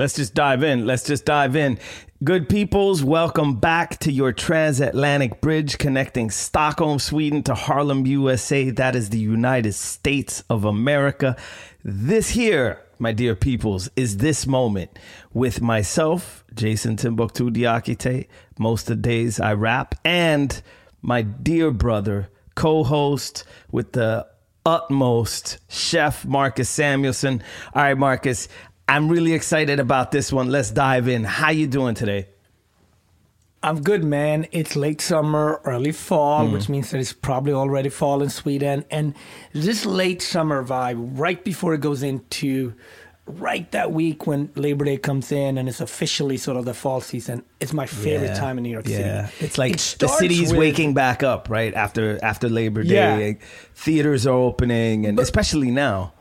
Let's just dive in. Let's just dive in. Good peoples, welcome back to your transatlantic bridge connecting Stockholm, Sweden to Harlem, USA. That is the United States of America. This here, my dear peoples, is this moment with myself, Jason Timbuktu Diakite. Most of the days I rap, and my dear brother, co host with the utmost, Chef Marcus Samuelsson. All right, Marcus, I'm really excited about this one. Let's dive in. How you doing today? I'm good, man. It's late summer, early fall, mm. which means that it's probably already fall in Sweden. And this late summer vibe, right before it goes into right that week when Labor Day comes in and it's officially sort of the fall season, it's my favorite yeah, time in New York yeah. City. It's like it the city's with, waking back up, right? After after Labor Day. Yeah. Theaters are opening and but, especially now.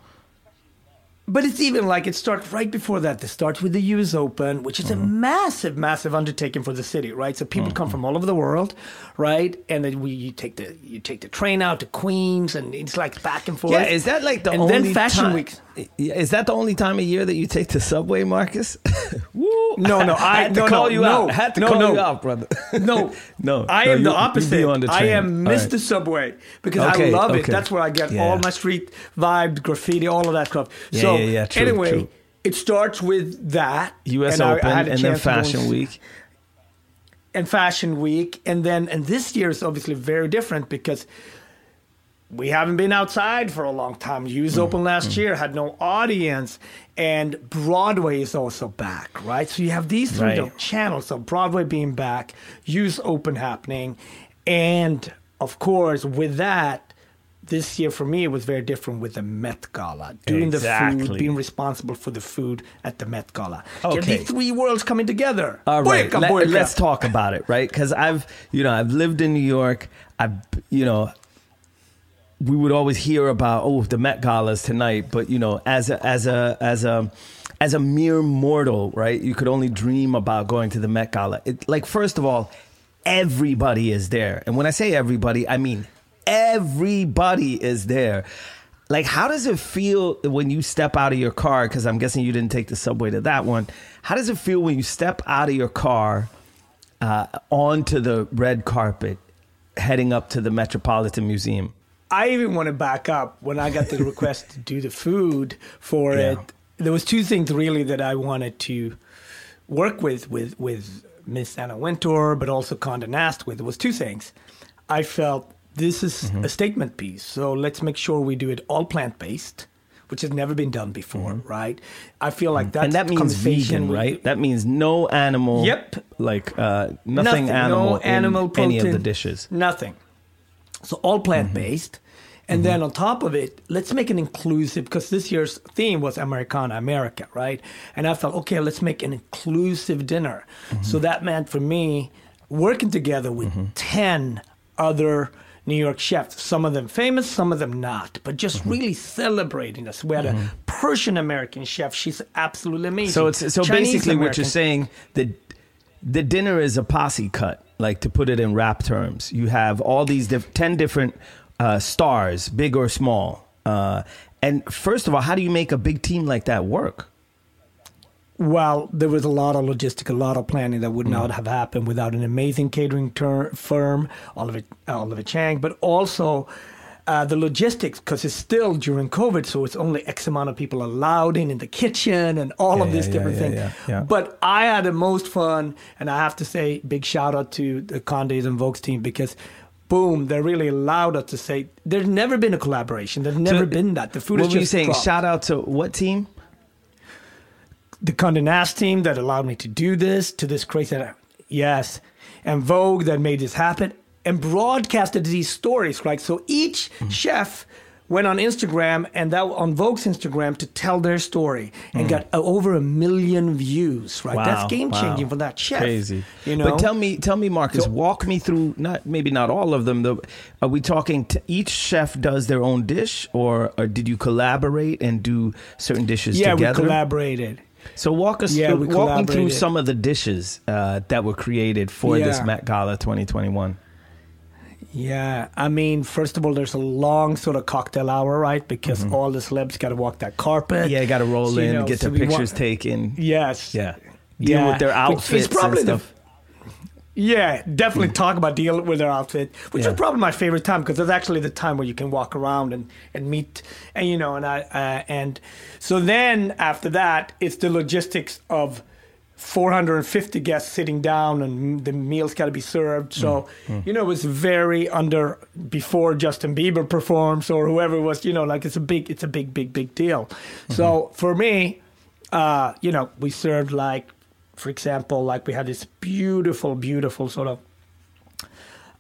But it's even like it starts right before that. It starts with the US Open, which is mm-hmm. a massive, massive undertaking for the city, right? So people mm-hmm. come from all over the world, right? And then we you take the you take the train out to Queens, and it's like back and forth. Yeah, is that like the and only then Fashion time, Week? Is that the only time of year that you take the subway, Marcus? no, no, I, I had to no, call no, you no, out. I had to no, call no. you out, brother. no, no, I no, am you, the opposite. I am Mr. Right. Subway because okay, I love okay. it. That's where I get yeah. all my street vibe, graffiti, all of that stuff. Yeah, so yeah, yeah, true, anyway. True. It starts with that U.S. and Open I, I and then Fashion Week, and Fashion Week, and then and this year is obviously very different because we haven't been outside for a long time. US mm, Open last mm. year had no audience, and Broadway is also back, right? So you have these three right. channels of Broadway being back, US Open happening, and of course, with that, this year for me it was very different with the Met Gala, doing exactly. the food, being responsible for the food at the Met Gala. Okay, these three worlds coming together. All right, boyka, boyka. Let, us talk about it, right? Because I've, you know, I've lived in New York. I've, you know, we would always hear about oh the Met Galas tonight, but you know, as a as a as a as a mere mortal, right? You could only dream about going to the Met Gala. It, like first of all, everybody is there, and when I say everybody, I mean everybody is there. Like, how does it feel when you step out of your car? Because I'm guessing you didn't take the subway to that one. How does it feel when you step out of your car uh, onto the red carpet, heading up to the Metropolitan Museum? I even want to back up when I got the request to do the food for yeah. it. There was two things really that I wanted to work with with with Miss Anna Wintour, but also Condé Nast with. It was two things. I felt this is mm-hmm. a statement piece. So let's make sure we do it all plant based, which has never been done before, mm-hmm. right? I feel like that's and that means vegan, with, right? That means no animal. Yep. Like uh, nothing, nothing, animal. No animal protein, any of the dishes. Nothing. So all plant based. Mm-hmm. And mm-hmm. then on top of it, let's make it inclusive because this year's theme was Americana, America, right? And I felt, okay, let's make an inclusive dinner. Mm-hmm. So that meant for me working together with mm-hmm. 10 other New York chefs, some of them famous, some of them not, but just mm-hmm. really celebrating us. We had mm-hmm. a Persian American chef; she's absolutely amazing. So it's so Chinese basically American. what you're saying the the dinner is a posse cut, like to put it in rap terms. You have all these diff- ten different uh, stars, big or small. Uh, and first of all, how do you make a big team like that work? well, there was a lot of logistic, a lot of planning that would mm. not have happened without an amazing catering ter- firm, Olivier Olivier Cheng, but also uh, the logistics because it's still during COVID, so it's only X amount of people allowed in in the kitchen and all yeah, of these yeah, different yeah, things. But I had the most fun, and I have to say, big shout out to the Condés and Vogue's team because boom, they really allowed us to say there's never been a collaboration. There's never so, been that. The food what is were you saying? dropped. Shout out to what team? the Condé Nast team that allowed me to do this, to this crazy, yes, and Vogue that made this happen, and broadcasted these stories, right? So each mm. chef went on Instagram and that on Vogue's Instagram to tell their story and mm. got uh, over a million views. Right, wow, that's game changing wow. for that chef. Crazy, you know. But tell me, tell me, Marcus, so, walk me through. Not maybe not all of them. Though, are we talking? T- each chef does their own dish, or, or did you collaborate and do certain dishes yeah, together? we collaborated. So walk us yeah, through, walk me through some of the dishes uh, that were created for yeah. this Met Gala 2021. Yeah, I mean, first of all, there's a long sort of cocktail hour, right? Because all the celebs got to walk that carpet. Mm-hmm. Yeah, got to roll So, in, know, get so their we wa- pictures taken. Yes. Yeah. Deal Yeah, with their which is outfits and probably the- Yeah, definitely talk about deal with their outfit, which Yeah. is probably my favorite time because it's actually the time where you can walk around and, and meet and you know and I uh, and so then after that it's the logistics of 450 guests sitting down and the meals got to be served. So you know it was very under before Justin Bieber performs or whoever was you know like it's a big it's a big big big deal. So for me, uh, you know we served like for example, like we had this beautiful, beautiful sort of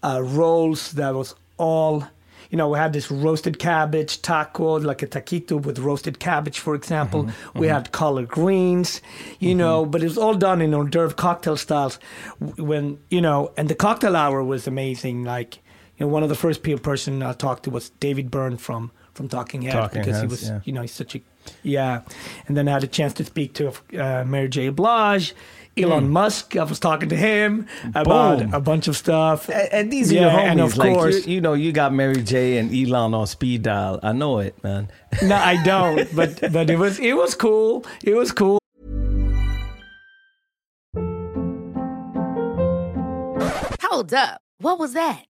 uh, rolls that was all, you know, we had this roasted cabbage taco, like a taquito with roasted cabbage, for example. Mm-hmm. We mm-hmm. had collard greens, you mm-hmm. know, but it was all done in hors d'oeuvre cocktail styles. When you know, and the cocktail hour was amazing. Like, you know, one of the first people person I talked to was David Byrne from from Talking Heads Talking because he was, yeah. you know, he's such a yeah. And then I had a chance to speak to uh, Mary J. Blige, Elon mm. Musk. I was talking to him about. Boom. a bunch of stuff. And, and these are Yeah, your homies. and of like course- you, you know, you got Mary J and Elon on speed dial. I know it, man. no, I don't. But but it was it was cool. It was cool. Hold up. What was that?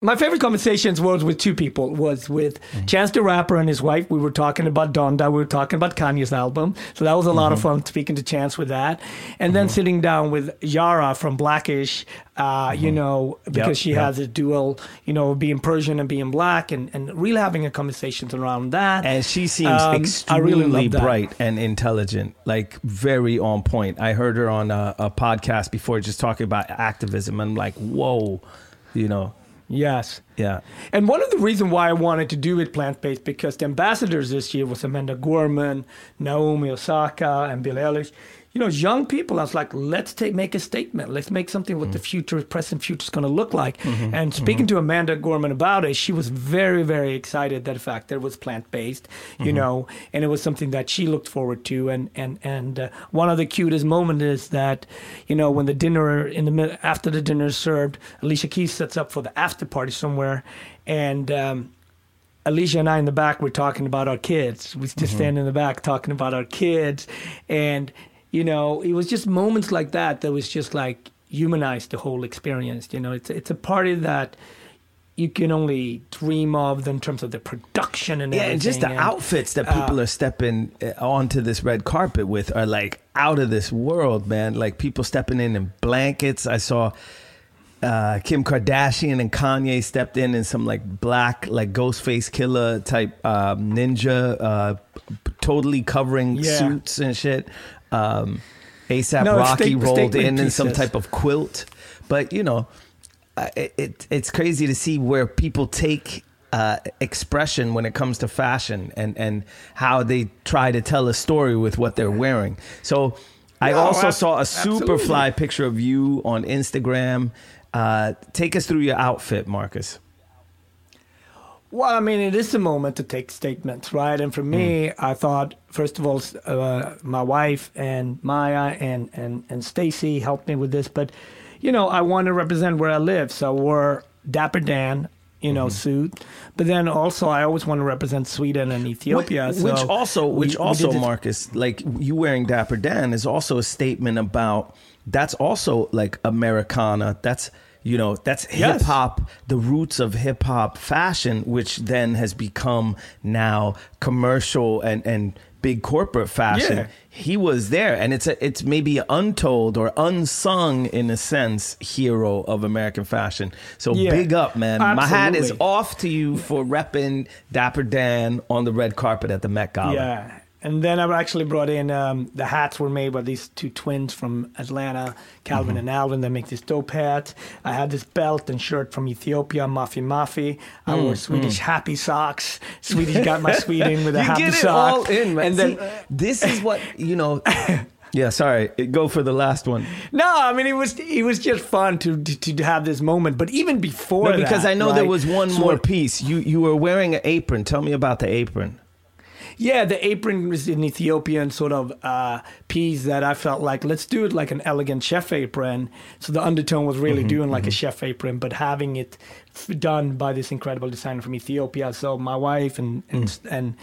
My favorite conversations was with two people. Was with Chance the Rapper and his wife. We were talking about Donda. We were talking about Kanye's album. So that was a lot of fun speaking to Chance with that. And then sitting down with Yara from Blackish. Uh, You know, because she yep. has a dual. You know, being Persian and being black, and and really having a conversations around that. And she seems Um, extremely really bright and intelligent, like very on point. I heard her on a, a podcast before, just talking about activism. I'm like, whoa, you know, Yes. yeah. And one of the reasons why I wanted to do it plant based because the ambassadors this year was Amanda Gorman, Naomi Osaka, and Billie Eilish. You know, young people. I was like, let's take make a statement. Let's make something what the mm-hmm. future, present future is going to look like. Mm-hmm. And speaking mm-hmm. to Amanda Gorman about it, she was very, very excited that the fact that it was plant based. You know, and it was something that she looked forward to. And and and uh, one of the cutest moments is that, you know, when the dinner in the mid- after the dinner is served, Alicia Keys sets up for the after party somewhere, and. Um, Alicia and I in the back were talking about our kids. We just stand in the back talking about our kids, and you know, it was just moments like that that was just like humanized the whole experience. You know, it's it's a party that you can only dream of in terms of the production and Yeah, everything. and just the and- outfits that uh, people are stepping uh, onto this red carpet with are like out of this world, man. Like people stepping in in blankets. I saw uh, Kim Kardashian and Kanye stepped in in some like black, like Ghostface Killah type um, ninja, uh, totally covering Yeah. suits and shit. Um, ASAP No, Rocky rolled in in some type of quilt, but you know, it, it it's crazy to see where people take uh, expression when it comes to fashion and and how they try to tell a story with what they're wearing. So I No, also ab- saw a super fly picture of you on Instagram. Uh, take us through your outfit, Marcus. Well, I mean, it is a moment to take statements, right? And for me, I thought first of all, uh, my wife and Maya and and and Stacy helped me with this, but you know, I want to represent where I live, so I wore Dapper Dan, you know, suit. But then also, I always want to represent Sweden and Ethiopia. Which, so which also, which we also, this- Marcus, like you wearing Dapper Dan is also a statement about. That's also like Americana. That's You know, that's hip hop, the roots of hip hop fashion, which then has become now commercial and, and big corporate fashion. Yeah. He was there, and it's a, it's maybe untold or unsung in a sense hero of American fashion. So Yeah. big up, man! My hat is off to you for repping Dapper Dan on the red carpet at the Met Gala. Yeah. And then I actually brought in um, the hats were made by these two twins from Atlanta, Calvin Mm-hmm. and Alvin. They make this dope hat. I had this belt and shirt from Ethiopia, Mafi Mafi. I Mm, wore Swedish happy socks. Swedish got my Sweden with a you happy get it sock. all in, man. And then See, this is what you know. yeah, sorry. Go for the last one. no, I mean it was it was just fun to to, to have this moment. But even before No, because that, I know there was one so- more piece. You you were wearing an apron. Tell me about the apron. Yeah, the apron was an Ethiopian sort of uh, piece that I felt like let's do it like an elegant chef apron. So the undertone was really Mm-hmm, doing like a chef apron, but having it f- done by this incredible designer from Ethiopia. So my wife and and Mm. and,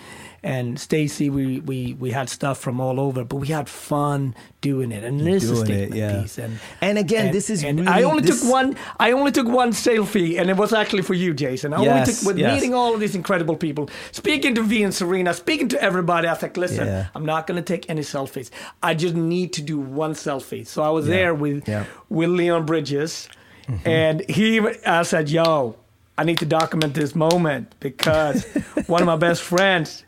and Stacy, we, we we had stuff from all over, but we had fun doing it. And this is a it, statement yeah. piece. And And again, this is and really- I only this- took one. I only took one selfie, and it was actually for you, Jason. I only Yes, took with yes. meeting all of these incredible people, speaking to V and Serena, speaking to everybody. I was like, listen, Yeah. I'm not going to take any selfies. I just need to do one selfie. So I was there with yeah. with Leon Bridges, mm-hmm. and he. I said, yo, I need to document this moment because one of my best friends,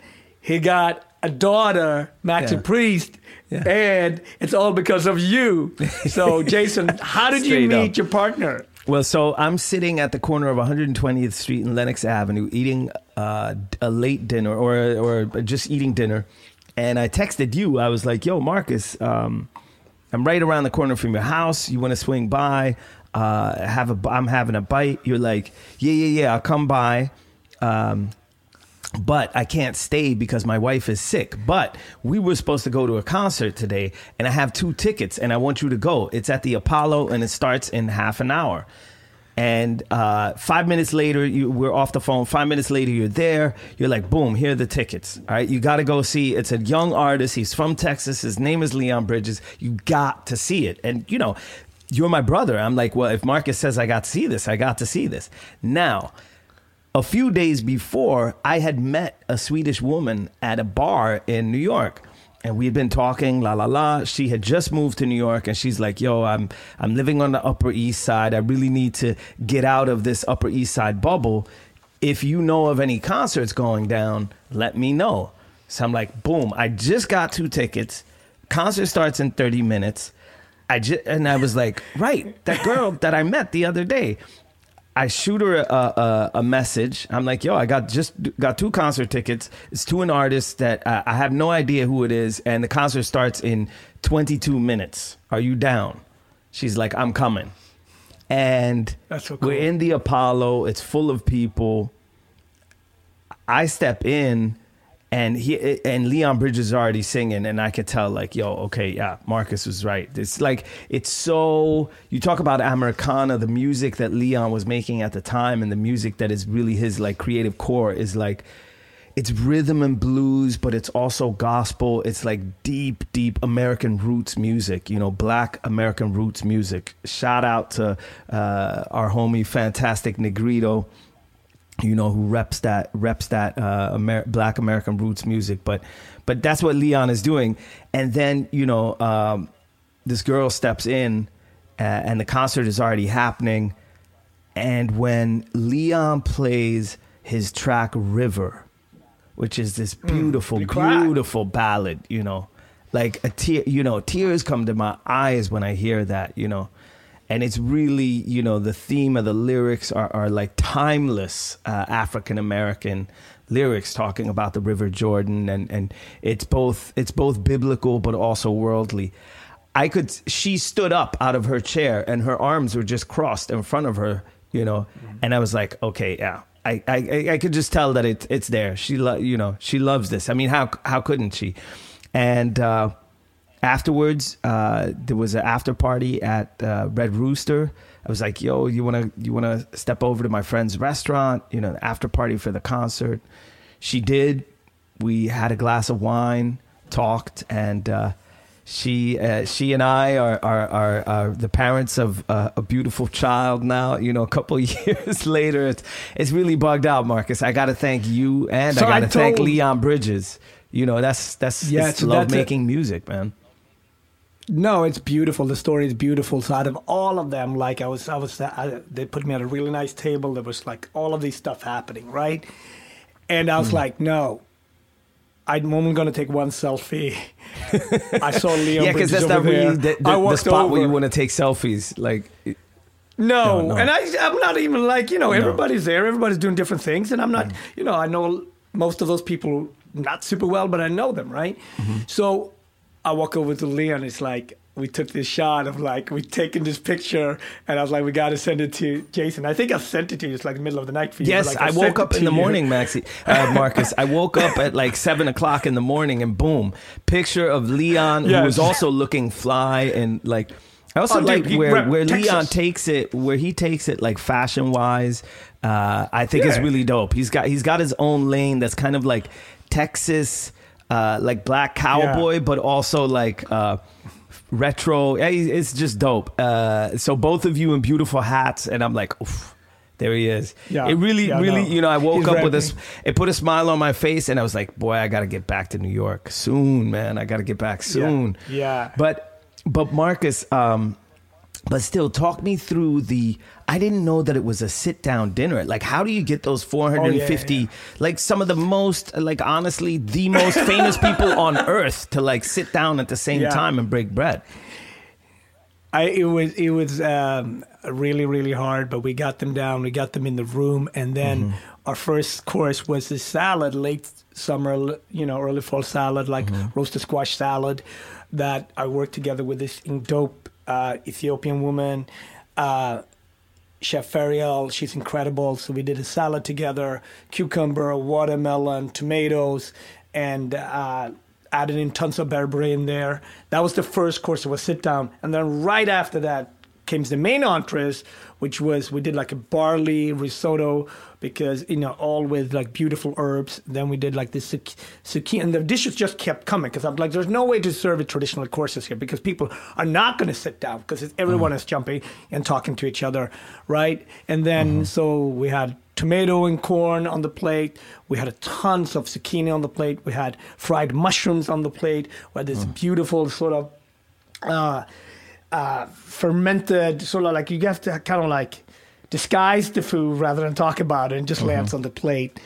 he got a daughter, Maxie Yeah. Priest. Yeah. And it's all because of you. So, Jason, how did you meet up. your partner? Well, so I'm sitting at the corner of 120th Street and Lenox Avenue, eating uh, a late dinner or or just eating dinner, and I texted you. I was like, "Yo, Marcus, um, I'm right around the corner from your house. You want to swing by? Uh, have a? I'm having a bite." You're like, "Yeah, yeah, yeah. I'll come by." Um, but I can't stay because my wife is sick. But we were supposed to go to a concert today, and I have two tickets, and I want you to go. It's at the Apollo, and it starts in half an hour. And uh, five minutes later, you, we're off the phone. Five minutes later, you're there. You're like, boom, here are the tickets. All right, you got to go see. It's a young artist. He's from Texas. His name is Leon Bridges. You got to see it. And you know, you're my brother. I'm like, well, if Marcus says I got to see this, I got to see this. Now, a few days before, I had met a Swedish woman at a bar in New York. And we had been talking, la la la. She had just moved to New York, and she's like, "Yo, I'm I'm living on the Upper East Side. I really need to get out of this Upper East Side bubble. If you know of any concerts going down, let me know." So I'm like, "Boom! I just got two tickets. Concert starts in 30 minutes. I just and I was like, right, that girl that I met the other day. I shoot her a, a, a message. I'm like, yo, I got just got two concert tickets. It's to an artist that uh, I have no idea who it is, and the concert starts in 22 minutes. Are you down? She's like, I'm coming. And so cool. we're in the Apollo. It's full of people. I step in and he and Leon Bridges is already singing, and I could tell like, yo, okay, yeah, Marcus was right. It's like it's so you talk about Americana, the music that Leon was making at the time, and the music that is really his like creative core is like it's rhythm and blues, but it's also gospel. It's like deep, deep American roots music, you know, black American roots music. Shout out to uh, our homie, Fantastic Negrito you know, who reps that reps that uh, Amer- Black American roots music. But but that's what Leon is doing. And then you know, um, this girl steps in, uh, and the concert is already happening. And when Leon plays his track "River," which is this beautiful, you cry. beautiful ballad, you know, like a tear, you know, tears come to my eyes when I hear that, you know and it's really you know the theme of the lyrics are, are like timeless uh, African American lyrics talking about the River Jordan and and it's both it's both biblical but also worldly. I could she stood up out of her chair and her arms were just crossed in front of her, you know, and I was like, okay, yeah. I, I, I could just tell that it, it's there. She lo- you know she loves this. I mean, how how couldn't she? And uh, afterwards uh, there was an after party at uh, red rooster i was like yo you want to you want to step over to my friend's restaurant you know after party for the concert she did we had a glass of wine talked and uh, She uh, she and I are are, are, are the parents of uh, a beautiful child now. You know, a couple years later, it's it's really bugged out, Marcus. I got to thank you, and So I got to thank Leon Bridges. You know, that's that's Yeah, it's so love making music, man. No, it's beautiful. The story is beautiful. So out of all of them, like I was, I was, I, they put me at a really nice table. There was like all of these stuff happening, right? And I was Hmm. like, no, I'm only going to take one selfie. I saw Leo. yeah, because that's over not really there. the, I the, the spot where you want to take selfies. Like, No, No, no. and I, I'm not even like you know everybody's there, everybody's doing different things, and I'm not Mm. you know I know most of those people not super well, but I know them, right? Mm-hmm. So I walk over to Leon. It's like we took this shot of like we taken this picture, and I was like, we got to send it to Jason. I think I sent it to you. It's like the middle of the night for you. Yes, like, I sent woke up in the you. morning, Maxi, uh, Marcus. I woke up at like seven o'clock in the morning, and boom, picture of Leon, who was also looking fly and like. I also Oh, like he where where Leon takes it, where he takes it like fashion wise. Uh, I think is Yeah. really dope. He's got he's got his own lane that's kind of like Texas, uh, like black cowboy, but also like. Uh, retro. Yeah, It's just dope. Uh, so both of you in beautiful hats, and I'm like, oof, there he is. Yeah. It really, Yeah, really, no. you know, I woke He's up with this. it put a smile on my face, and I was like, boy, I got to get back to New York soon, man. I got to get back soon. Yeah. But, but Marcus, um, but still, talk me through the. I didn't know that it was a sit down dinner. Like, how do you get those 450, yeah. like some of the most, like, honestly, the most famous people on earth to like sit down at the same Yeah. time and break bread? I it was it was um, really really hard, but we got them down. We got them in the room, and then Mm-hmm. our first course was this salad, late summer, you know, early fall salad, like Mm-hmm. roasted squash salad, that I worked together with this dope uh, Ethiopian woman. Uh, Chef Ferial, she's incredible. So we did a salad together, cucumber, watermelon, tomatoes, and uh, added in tons of berbere in there. That was the first course. It was sit down, and then right after that came the main entrees, which was we did like a barley risotto because you know all with like beautiful herbs. Then we did like this zuc- zucchini, and the dishes just kept coming because I'm like, there's no way to serve it traditional courses here because people are not going to sit down because everyone mm. is jumping and talking to each other, right? And then mm-hmm. so we had tomato and corn on the plate. We had a tons of zucchini on the plate. We had fried mushrooms on the plate. We had this mm. beautiful sort of uh, uh, fermented, sort of like you have to kind of like disguise the food rather than talk about it and just lands on the plate.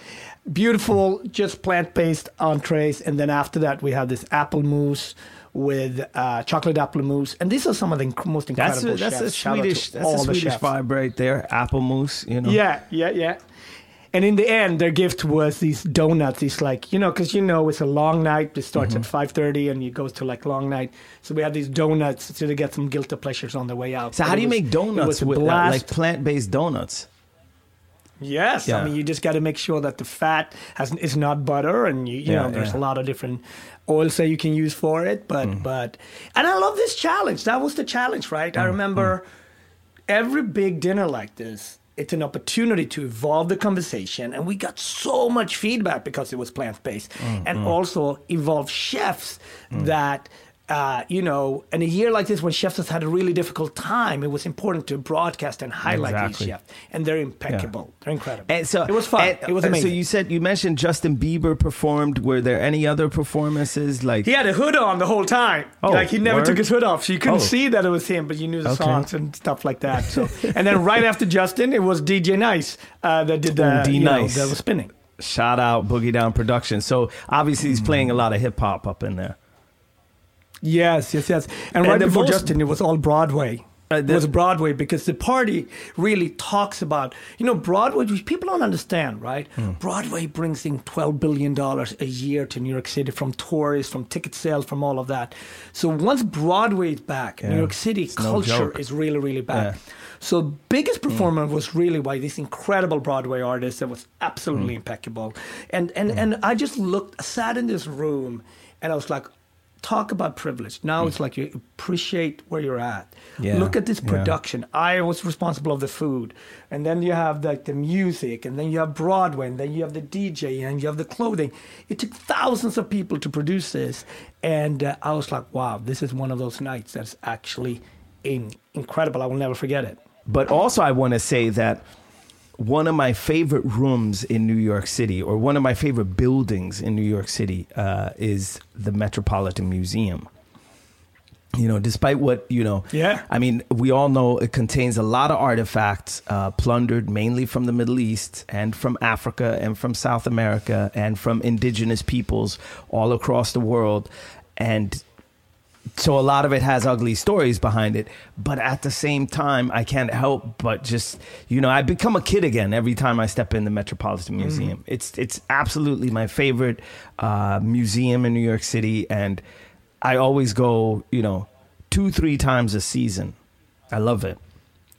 Beautiful, just plant based entrees. And then after that, we have this apple mousse with uh, chocolate apple mousse. And these are some of the inc- most That's incredible a, that's chefs. a Shout out to Swedish that's a Swedish vibe right there. Apple mousse, you know. Yeah, yeah, yeah. And in the end, their gift was these donuts. These like you know, because you know it's a long night. It starts Mm-hmm. at five thirty, and it goes to like long night. So we had these donuts to get some guilty pleasures on the way out. So But how do you was- make donuts with that, blast. like plant based donuts? Yes, Yeah. I mean you just got to make sure that the fat has is not butter, and you, you Yeah, know there's yeah. Mm. a lot of different oils that you can use for it. But but and I love this challenge. That was the challenge, right? Mm, I remember every big dinner like this. It's an opportunity to evolve the conversation, and we got so much feedback because it was plant based, Mm, and also evolve chefs that. Uh, you know, in a year like this when chefs has had a really difficult time, it was important to broadcast and highlight Exactly. these chefs, and they're impeccable. They're incredible. And so it was fun. and- it was amazing. So you said you mentioned Justin Bieber performed. Were there any other performances like? he had a hood on the whole time. Oh, like he never word? took his hood off, so you couldn't Oh. see that it was him, but you knew the Okay. songs and stuff like that. So, and then right after Justin, it was DJ Nice uh, that did the Oh, D know, Nice. that was spinning. Shout out Boogie Down Productions. So obviously he's playing a lot of hip hop up in there. Yes, yes, yes. And, And right before most- Justin, it was all Broadway. Uh, it was Broadway because the party really talks about, you know, Broadway, which people don't understand, right? Hmm. Broadway brings in $12 billion a year to New York City from tourists, from ticket sales, from all of that. So once Broadway is back, Yeah. New York City It's culture joke. is really, really back. Yeah. Hmm. So biggest performer was really by this incredible Broadway artist that was Hmm. absolutely impeccable. And and and I just looked, sat in this room, and I was like, talk about privilege. Now it's like you appreciate where you're at. Yeah, Look at this yeah. production. I was responsible of the food, and then you have like the music, and then you have Broadway, and then you have the DJ, and you have the clothing. It took thousands of people to produce this, and uh, I was like, wow, this is one of those nights that's actually in- incredible. I will never forget it. But also, I want to say that one of my favorite rooms in New York City, or one of my favorite buildings in New York City, uh, is the Metropolitan Museum. You know, despite what, you know, Yeah. I mean, we all know it contains a lot of artifacts uh, plundered mainly from the Middle East and from Africa and from South America and from indigenous peoples all across the world. And so a lot of it has ugly stories behind it but at the same time i can't help but just you know i become a kid again every time i step in the metropolitan museum. It's it's absolutely my favorite uh, museum in new york city and i always go you know two three times a season. I love it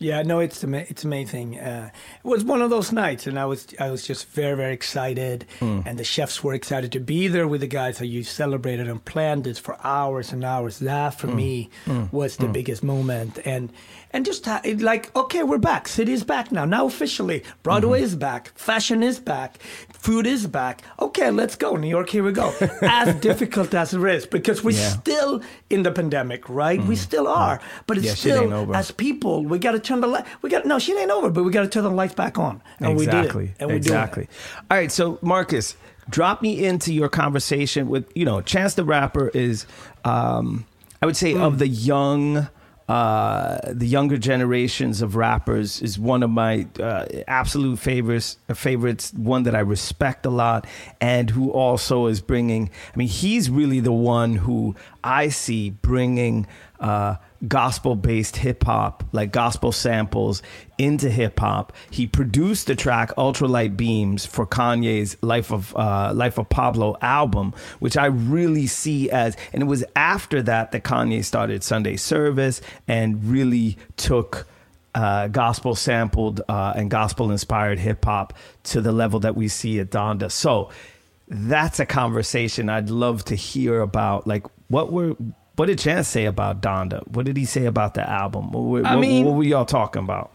Yeah, no, it's ama- it's amazing. Uh, it was one of those nights, and I was I was just very very excited, hmm. and the chefs were excited to be there with the guys. So you celebrated and planned this for hours and hours. That for hmm. me hmm. was the biggest moment, and and just ha- like okay, we're back. City is back now. Now officially, Broadway is back. Fashion is back. Food is back. Okay, let's go, New York. Here we go. as difficult as it is, because we're Yeah. still in the pandemic, right? We still are, but it's Yeah, still as people, we got to turn the light. We got no, she ain't over, but we got to turn the lights back on, and exactly. we did it. And we exactly. All right, so Marcus, drop me into your conversation with you know Chance the Rapper is, um, I would say, Hmm. of the young. Uh, the younger generations of rappers is one of my uh, absolute favorites. Favorites, one that I respect a lot, and who also is bringing. I mean, he's really the one who I see bringing uh, gospel based hip hop, like gospel samples, into hip hop. He produced the track Ultralight Beams for Kanye's Life of uh, Life of Pablo album, which I really see as, and it was after that that Kanye started Sunday Service and really took. Uh, gospel sampled uh, and gospel inspired hip hop to the level that we see at Donda. So that's a conversation I'd love to hear about. Like, what were what did Chance say about Donda? What did he say about the album? What, were- I what- mean- what were y'all talking about?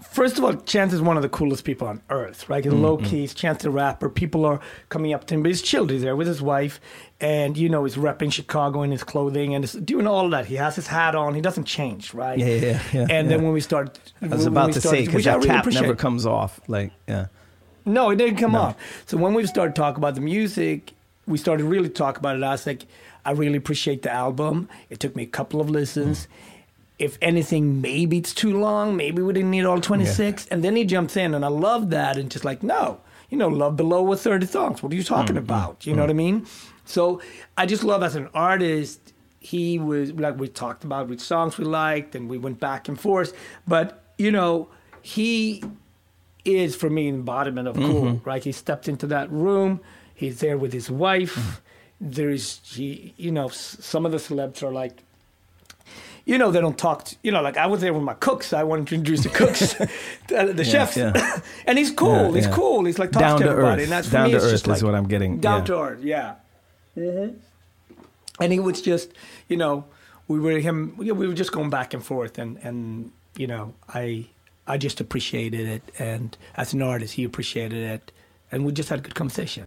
First of all, Chance is one of the coolest people on earth, right? He's mm-hmm. low key, he's Chance the Rapper. People are coming up to him, but he's chilled. He's there with his wife, and you know, he's repping Chicago in his clothing and he's doing all of that. He has his hat on, he doesn't change, right? Yeah, yeah, yeah, And then when we start, I was about to say because that cap never comes off. Like, yeah, No, it didn't come off. So when we started talking about the music, we started really talk about it. I was like, I really appreciate the album. It took me a couple of listens. If anything, maybe it's too long. Maybe we didn't need all 26. And then he jumps in, and I love that. And just like, no, you know, Love Below with 30 songs. What are you talking mm-hmm. about? You know what I mm-hmm. mean? So I just love as an artist, he was like, we talked about which songs we liked, and we went back and forth. But, you know, he is for me embodiment of cool, mm-hmm. right? He stepped into that room. He's there with his wife. There's, you know, some of the celebs are like, you know, they don't talk. To, you know, like I was there with my cooks. I wanted to introduce the cooks, the, the chefs, yeah. and he's cool. Yeah, he's yeah. cool. He's like talks Down to to everybody, earth. and that's Down me. to it's earth just is like what I'm getting, Down yeah. to earth, yeah. Mm-hmm. And he was just, you know, we were him. We we were just going back and forth, and and you know, I I just appreciated it, and as an artist, he appreciated it, and we just had a good conversation.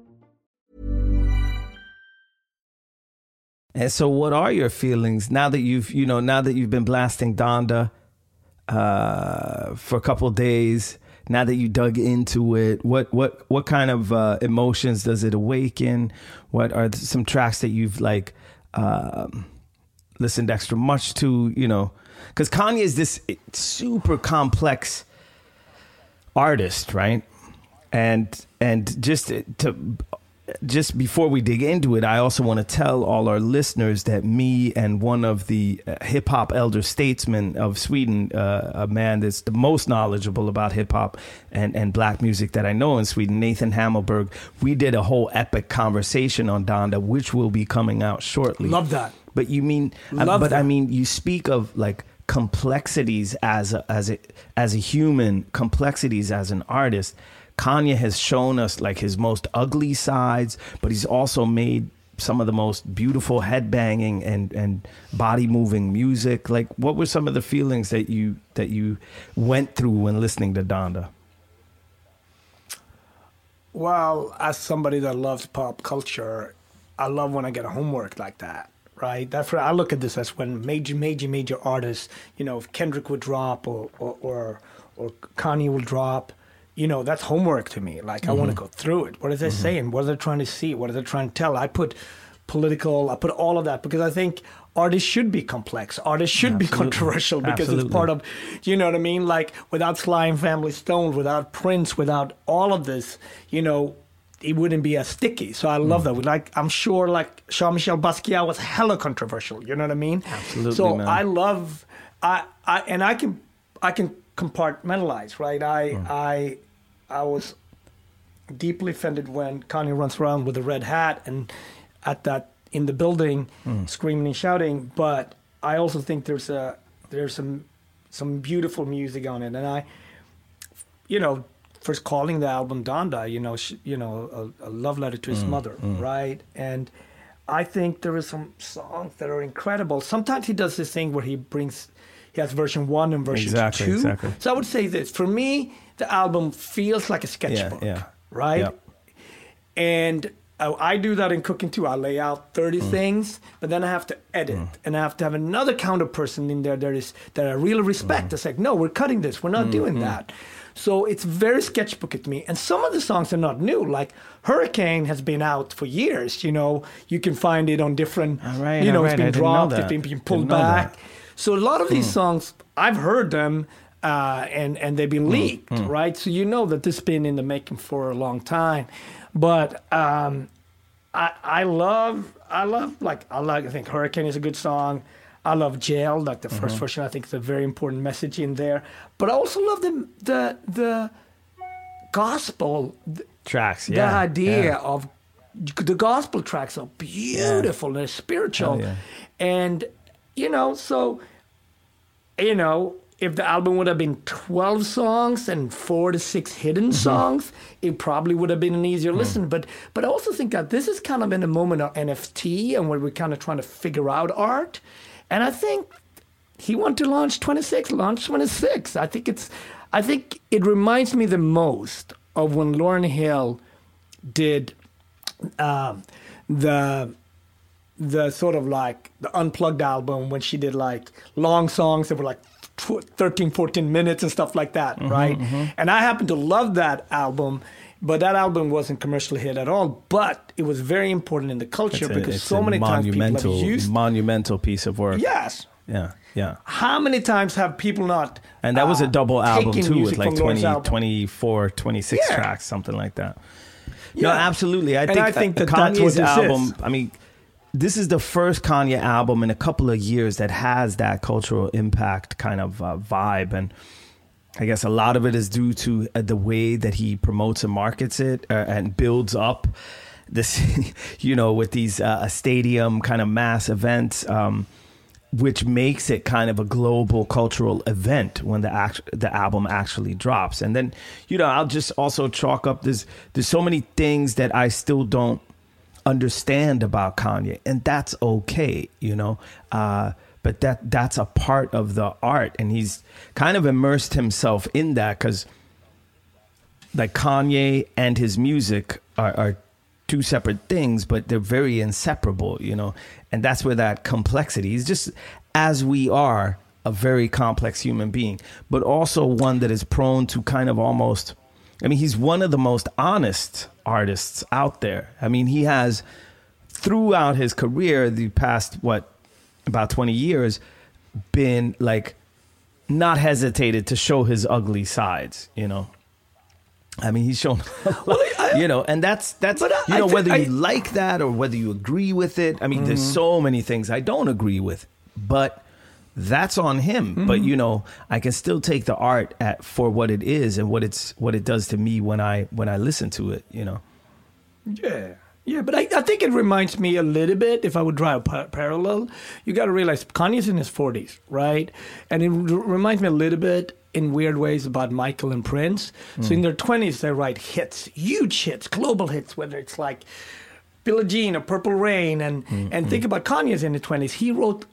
And so, what are your feelings now that you've, you know, now that you've been blasting Donda uh, for a couple days? Now that you dug into it, what what what kind of uh, emotions does it awaken? What are some tracks that you've like um, listened extra much to? You know, because Kanye is this super complex artist, right? And and just to just before we dig into it, I also want to tell all our listeners that me and one of the uh, hip hop elder statesmen of Sweden, uh, a man that's the most knowledgeable about hip hop and, and black music that I know in Sweden, Nathan Hamelberg, we did a whole epic conversation on Donda, which will be coming out shortly. Love that. But you mean, uh, Love but that. I mean, you speak of like complexities as a, as a as a human, complexities as an artist. Kanye has shown us like his most ugly sides, but he's also made some of the most beautiful headbanging and and body moving music. Like, what were some of the feelings that you that you went through when listening to Donda? Well, as somebody that loves pop culture, I love when I get a homework like that. Right. That's I look at this as when major, major, major artists, you know, if Kendrick would drop or or or, or Kanye will drop, you know, that's homework to me. Like I want to mm-hmm. go through it. What are they mm-hmm. saying? What are they trying to see? What are they trying to tell? I put political. I put all of that because I think artists should be complex. Artists should be controversial because Absolutely. it's part of, you know what I mean? Like without Sly and Family Stone, without Prince, without all of this, you know, it wouldn't be as sticky. So I love mm. that. Like I'm sure, like Jean Michel Basquiat was hella controversial. You know what I mean? Absolutely, So man. I love, I, I, and I can, I can compartmentalize, right? I, Hmm. I, I was deeply offended when Kanye runs around with a red hat and at that in the building Hmm. screaming and shouting. But I also think there's a there's some some beautiful music on it, and I, you know, first calling the album Donda, you know, sh- you know, a, a love letter to his mother, right? And I think there is some songs that are incredible. Sometimes he does this thing where he brings. He has version one and version Exactly, two. exactly. So I would say this: for me, the album feels like a sketchbook, yeah. right? Yep. And uh, I do that in cooking too. I lay out 30 Mm. things, but then I have to edit. And I have to have another counter person in there that is that I really respect. Mm. It's like, no, we're cutting this. We're not doing that. So it's very sketchbook at me. And some of the songs are not new. Like Hurricane has been out for years. You know, you can find it on different, right, you know, all it's right. been I dropped, it's been, been pulled Didn't that. Back. So a lot of these songs, I've heard them, uh, and and they've been Hmm. leaked, right? So you know that this has been in the making for a long time. But um, I I love I love like I like I think Hurricane is a good song. I love Jail, like the 1st Mm-hmm. version. I think it's a very important message in there. But I also love the the the gospel, Tracks, the idea yeah. of the gospel tracks are beautiful and they're spiritual, Oh, yeah. and you know, so you know, if the album would have been 12 songs and four to six hidden Mm-hmm. songs, it probably would have been an Mm. easier listen. But but I also think that this is kind of in a moment of NFT and where we're kind of trying to figure out art. And I think he wanted to launch 26, launch 26. I think it's I think it reminds me the most of when Lauryn Hill did um, the the sort of like the unplugged album when she did like long songs that were like 13 14 minutes and stuff like that right and i happen to love that album but that album wasn't commercially hit at all but it was very important in the culture It's because it's so a many times people have monumental, used monumental piece of work. yes Yeah, yeah. how many times have people not And that was a uh, double album too, with like from 20, 24, 26 Yeah. tracks, something like that. No, Yeah. absolutely. I And think, I think that Kanye's this album. I mean, this is the first Kanye album in a couple of years that has that cultural impact kind of uh, vibe, and I guess a lot of it is due to uh, the way that he promotes and markets it uh, and builds up this, you know, with these uh, stadium kind of mass events. Um, which makes it kind of a global cultural event when the act- the album actually drops. And then, you know, I'll just also chalk up there's there's so many things that I still don't understand about Kanye, and that's okay, you know. Uh, but that that's a part of the art, and he's kind of immersed himself in that because like Kanye and his music are, are two separate things, but they're very inseparable, you know. And that's where that complexity is just as we are a very complex human being, but also one that is prone to kind of almost I mean, he's one of the most honest artists out there. I mean, he has throughout his career, the past what about 20 years, been like not hesitated to show his ugly sides, you know. I mean, he's shown, you know, and that's that's I- you know I thi- whether I- you like that or whether you agree with it. I mean, there's mm-hmm. so many things I don't agree with, but that's on him. But mm-hmm. you know, I can still take the art at for what it is and what it's what it does to me when I when I listen to it. You know. Yeah. Yeah, but I, I think it reminds me a little bit, if I would draw a pa- parallel, you got to realize Kanye's in his 40s, right? And it r- reminds me a little bit in weird ways about Michael and Prince. So mm. in their 20s, they write hits, huge hits, global hits, whether it's like Billie Jean or Purple Rain. And, mm, and think mm. about Kanye's in the 20s. He wrote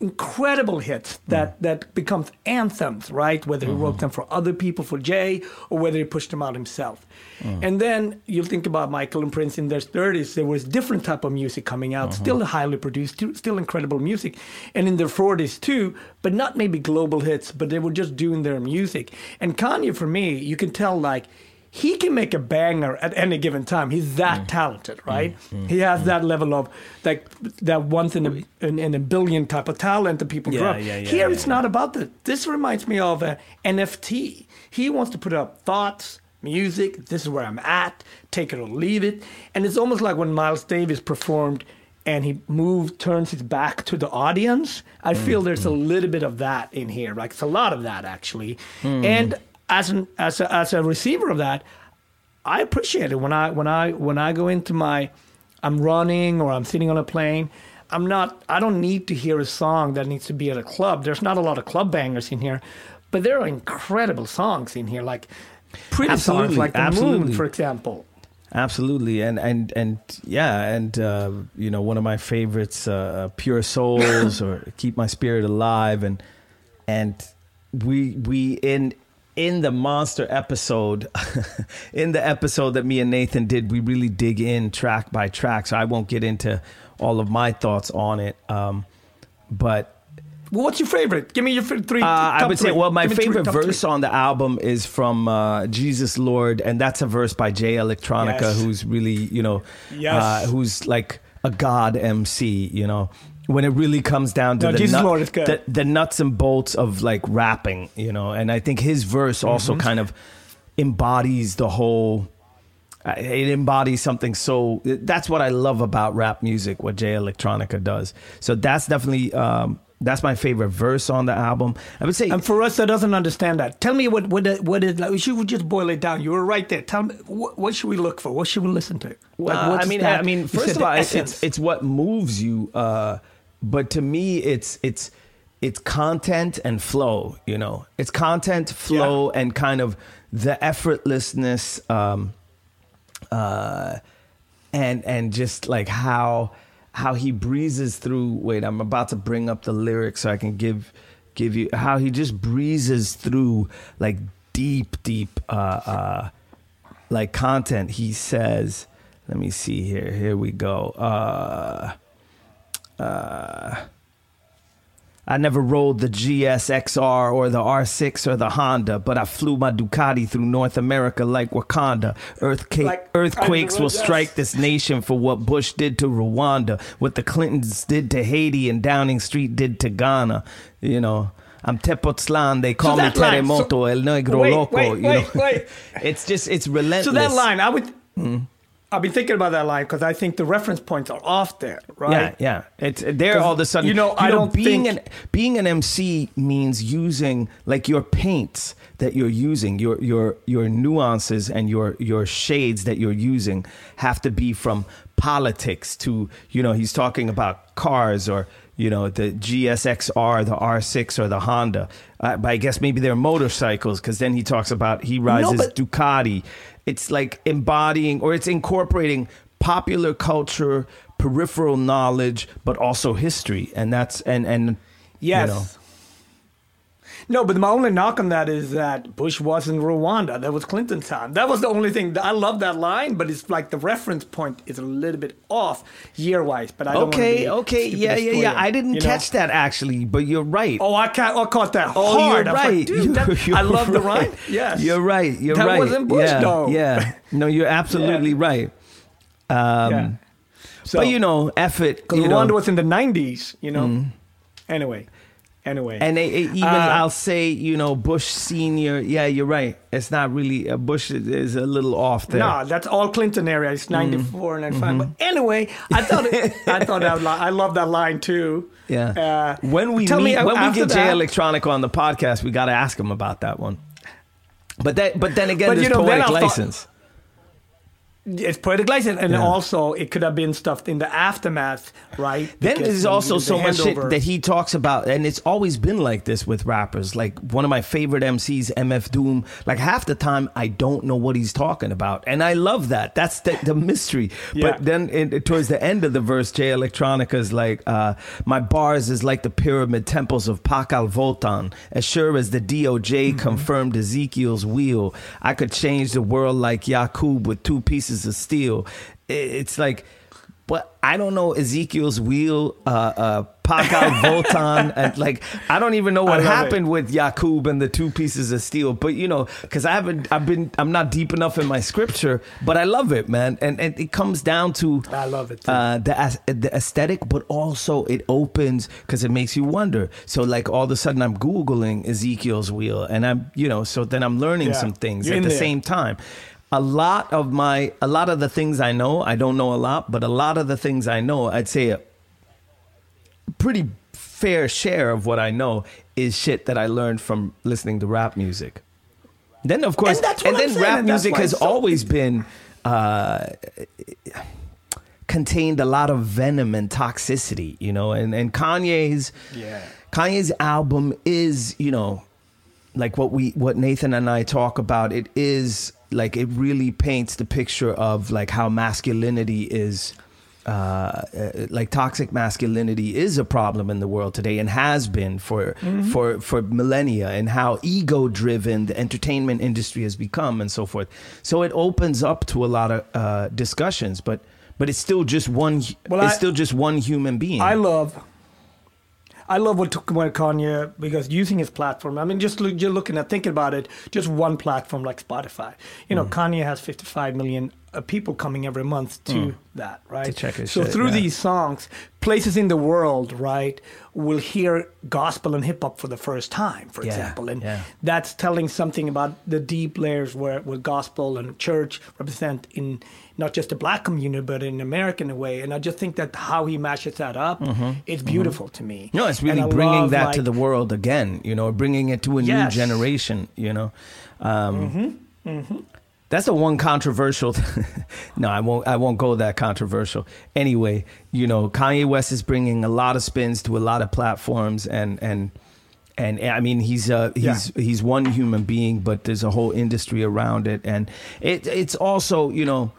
incredible hits mm. that, that becomes anthems, right? Whether he wrote mm-hmm. them for other people, for Jay, or whether he pushed them out himself. Mm. And then you think about Michael and Prince in their 30s, there was different type of music coming out, mm-hmm. still highly produced, still- still incredible music. And in their 40s too, but not maybe global hits, but they were just doing their music. And Kanye, for me, you can tell like, he can make a banger at any given time. He's that Mm. talented, right? He has that level of like that once in a in, in a billion type of talent that people Yeah, grow yeah, yeah, Here, it's not about that. This reminds me of a NFT. He wants to put up thoughts, music. This is where I'm at. Take it or leave it. And it's almost like when Miles Davis performed and he moved, turns his back to the audience. I Mm, feel there's a little bit of that in here. Like it's a lot of that actually. Mm. And as an as a, as a receiver of that, I appreciate it when I when I when I go into my I'm running or I'm sitting on a plane. I'm not I don't need to hear a song that needs to be at a club. There's not a lot of club bangers in here, but there are incredible songs in here like pretty songs Absolutely, like The Moon absolutely. for example. Absolutely, and and and yeah, and uh, you know, one of my favorites, uh, uh, "Pure Souls" or "Keep My Spirit Alive," and and we we in in the monster episode, in the episode that me and Nathan did, we really dig in track by track. So I won't get into all of my thoughts on it, um, but Well, what's your favorite? Give me your three. uh, I would say, well, my me three, favorite verse three. on the album is from uh, Jesus Lord, and that's a verse by Jay Electronica, Yes. who's really, you know, Yes. uh, who's like a god MC, you know. When it really comes down to No, the, Jesus nut- Lord is good. the the nuts and bolts of like rapping, you know, and I think his verse also Mm-hmm. kind of embodies the whole. uh, It embodies something so. That's what I love about rap music. What Jay Electronica does. So that's definitely um, that's my favorite verse on the album. I would say And for us that doesn't understand that, tell me what what it- what is like. We should just boil it down. You were right there. Tell me what, what should we look for? What should we listen to? Like, Well, what's I mean, I mean, first of all, it's, it's it's what moves you. Uh, but to me, it's it's it's content and flow. You know, it's content, flow, and kind of the effortlessness, um, uh, and and just like how how he breezes through. Wait, I'm about to bring up the lyrics so I can give give you how he just breezes through like deep, deep. Uh, uh, like content he says let me see here here we go uh uh I never rode the GSXR or the R6 or the Honda, but I flew my Ducati through North America like Wakanda. Earthquake, Like- earthquakes will strike this nation for what Bush did to Rwanda, what the Clintons did to Haiti, and Downing Street did to Ghana. You know, I'm Tepoztlan. They call me that line- so- Terremoto, El Negro Wait, Loco. wait, you know, wait, it's just it's relentless. So that line, I would. Hmm. I've been thinking about that line because I think the reference points are off there, right? Yeah, yeah. It's there all of a sudden. you know, I don't being think- an being an MC means using like your paints that you're using, your your your nuances and your your shades that you're using have to be from politics to you know he's talking about cars or you know the GSXR, the R6 or the Honda. Uh, but I guess maybe they're motorcycles because then he talks about he rides his but- Ducati. It's like embodying or it's incorporating popular culture, peripheral knowledge, but also history, and that's and and Yes. you know. No, but my only knock on that is that Bush was in Rwanda. That was Clinton's time. That was the only thing. I love that line, but it's like the reference point is a little bit off year wise. But I don't Okay, be okay, yeah, yeah, yeah. I didn't you know? catch that actually, but you're right. Oh, I, ca- I caught that Oh, hard. you're was like, right. dude, You're- that- you're I love the rhyme. Yes, You're right. You're that right. wasn't Bush, yeah, though. Yeah. No, you're absolutely right. Um, yeah. So, but you know, effort. because You Rwanda know, was in the '90s. You know. Anyway, anyway, And they, even Uh, I'll say, you know, Bush Senior. Yeah, you're right. It's not really uh, Bush is a little off there. No, that's all Clinton area. It's Mm. 94 and 95. Mm-hmm. But anyway, I thought it, I thought that line, I love that line too. Yeah. Uh, when we tell meet, me when we get Jay Electronic on the podcast, we got to ask him about that one. But that, but then again, But, there's you know, poetic I thought- license. It's poetic license, and Yeah. also it could have been stuff in the aftermath, right? Then Because there's also so the much shit that he talks about, and it's always been like this with rappers. Like one of my favorite MCs, MF Doom. Like half the time, I don't know what he's talking about, and I love that. That's the, the mystery. Yeah. But then in, towards the end of the verse, Jay Electronica is like, uh, "My bars is like the pyramid temples of Pakal Votan. As sure as the DOJ Mm-hmm. confirmed Ezekiel's wheel, I could change the world like Yakub with two pieces of steel." It's like. But I don't know Ezekiel's wheel, uh, uh, Pakal Votan, and like I don't even know what happened with Yakub and the two pieces of steel. But you know, because I haven't, I've been, I'm not deep enough in my scripture, but I love it, man. And and it comes down to I love it, uh, the the aesthetic, but also it opens because it makes you wonder. So like all of a sudden, I'm googling Ezekiel's wheel, and I'm you know, so then I'm learning Yeah. some things You're at the there. same time. A lot of my, a lot of the things I know, I don't know a lot, but a lot of the things I know, I'd say a pretty fair share of what I know is shit that I learned from listening to rap music. Then of course, And and then saying, rap and music has so- always been uh, contained a lot of venom and toxicity, you know. And and Kanye's Yeah. Kanye's album is, you know, like what we what Nathan and I talk about. It is like it really paints the picture of like how masculinity is. Uh, uh, like toxic masculinity is a problem in the world today and has been for for for millennia and how ego driven the entertainment industry has become and so forth so it opens up to a lot of uh, discussions but but it's still just one Well, it's I- still just one human being I love. I love what took what Kanye because using his platform. I mean, just look, you're looking at thinking about it. Just one platform like Spotify. You know, mm. Kanye has 55 million uh, people coming every month to that, right? To check his so shit, through yeah. these songs, places in the world, right, will hear gospel and hip hop for the first time, for Yeah, example, and yeah. that's telling something about the deep layers where, where gospel and church represent in not just the black community but in America in a way. And I just think that how he mashes that up is beautiful to me. Mm-hmm. No, it's really bringing love, that to the world again. You know, bringing it to a new generation. You know, um, Mm-hmm. That's the one controversial. no, I won't. I won't go that controversial. Anyway, you know, Kanye West is bringing a lot of spins to a lot of platforms, and and and I mean, he's uh, he's he's one human being, but there's a whole industry around it, and it it's also you know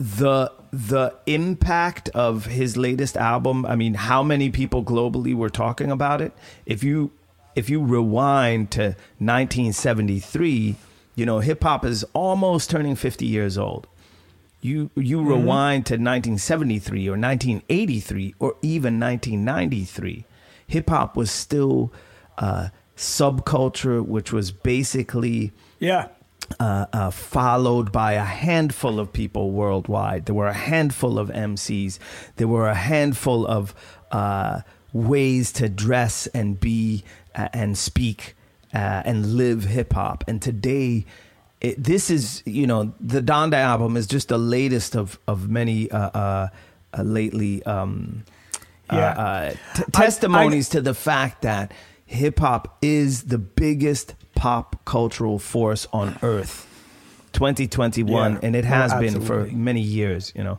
the the impact of his latest album i mean how many people globally were talking about it if you if you rewind to 1973 you know hip hop is almost turning 50 years old you you rewind to 1973 or 1983 or even 1993 hip hop was still uh subculture which was basically Yeah. uh, uh, followed by a handful of people worldwide. There were a handful of MCs. There were a handful of uh, ways to dress and be uh, and speak uh, and live hip hop. And today, it, this is you know the Donda album is just the latest of of many uh, uh, uh, lately. Um, uh, Yeah. uh, t- testimonies to the fact that hip hop is the biggest pop cultural force on earth. 2021, Yeah. and it Oh, has been for many years. You know,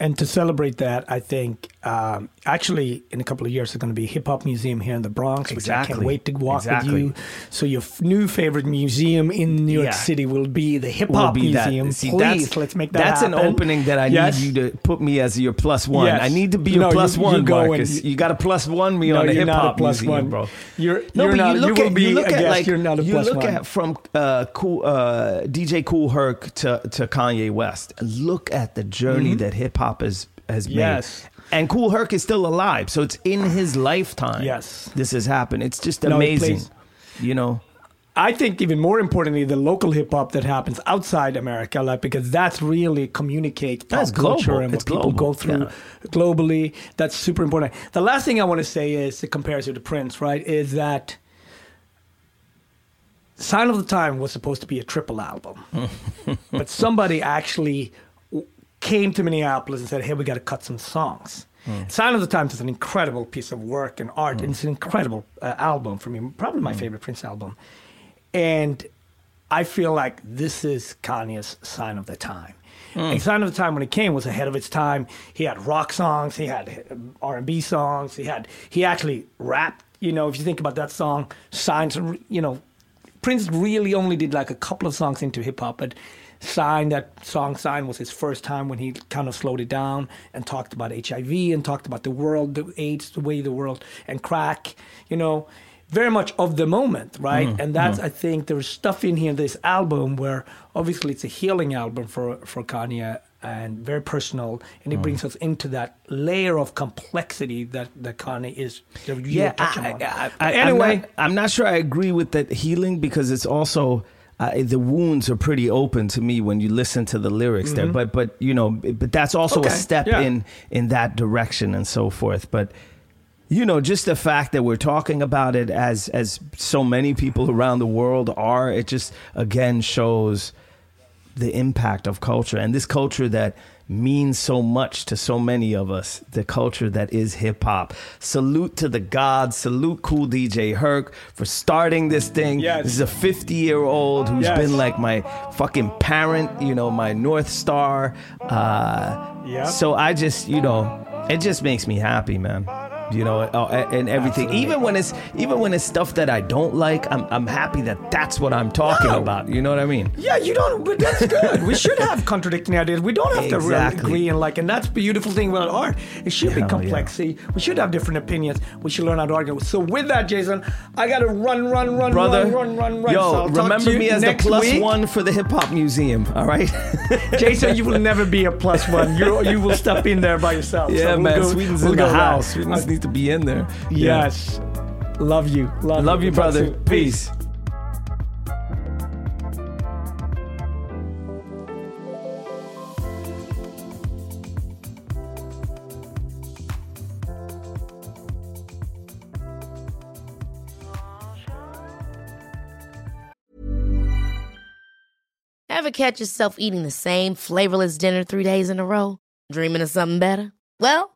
And to celebrate that, I think um, actually in a couple of years there's going to be a hip hop museum here in the Bronx, which I Exactly. can't wait to walk Exactly. with you. So your f- new favorite museum in New York Yeah. City will be the hip hop be that. museum. See, Please, that's, let's make that That's an opening that I Yes. need you to put me as your plus one. Yes. I need to be your No, plus you- one, you Marcus. you- You, got a plus one me No, on the hip hop museum, one. bro. You're- no, you're but not- you look at be you look at like you're not a you plus look one. at from uh, cool uh, DJ Kool Herc to to Kanye West. Look at the journey that hip hop has has made. And Kool Herc is still alive, so it's in his lifetime. Yes. this has happened. It's just No, amazing. You know, I think even more importantly, the local hip hop that happens outside America, like because that's really communicates pop culture and what It's people global, go through yeah. globally. That's super important. The last thing I want to say is the comparison to Prince, right? Is that Sign of the Time was supposed to be a triple album, but somebody actually came to Minneapolis and said, "Hey, we got to cut some songs." Hmm. Sign of the Times is an incredible piece of work and art, and it's an hmm. incredible uh, album for me. Probably my hmm. favorite Prince album, and I feel like this is Kanye's Sign of the Time. And Sign of the Time when it came was ahead of its time. He had rock songs, he had uh, R and B songs, he had he actually rapped. You know, if you think about that song, Signs, you know, Prince really only did like a couple of songs into hip hop, but Sign, that song Sign was his first time when he kind of slowed it down and talked about HIV and talked about the world, the AIDS, the way the world, and crack, you know, very much of the moment, right? Mm, and that's, I think, there's stuff in here, this album, where obviously it's a healing album for, for Kanye and very personal, and it mm. brings us into that layer of complexity that, that Kanye is. that yeah. I. I, I, anyway, I'm not, I'm not sure I agree with that healing because it's also uh, the wounds are pretty open to me when you listen to the lyrics there. But but you know, but that's also Mm-hmm. Okay, a step yeah. in in that direction and so forth. But you know, just the fact that we're talking about it as as so many people around the world are, it just again shows the impact of culture and this culture that means so much to so many of us the culture that is hip hop salute to the gods salute Kool DJ Herc for starting this thing Yes. this is a 50 year old who's Yes. been like my fucking parent you know my north star uh Yep. so i just you know it just makes me happy man you know uh, and everything even when it's even when it's stuff that i don't like i'm, I'm happy that that's what i'm talking No. about you know what i mean Yeah, you don't, but that's good. we should have contradicting ideas. We don't have to really agree and like, and that's the beautiful thing about art. It should be Hell yeah. complexity. We should have different opinions. We should learn how to argue. So with that, Jason, I got to run, run, run, brother. run, run, run, run. Yo, So remember me as the plus week. one for the hip hop museum. All right. Jason, you will never be a plus one. You you will step in there by yourself. So yeah, we'll man. go- Sweden's we'll in the house. Sweden's needs to be in there. Yeah. Yes. Love you. Love, Love you, you brother. Peace. Peace. Ever catch yourself eating the same flavorless dinner three days in a row? Dreaming of something better? Well,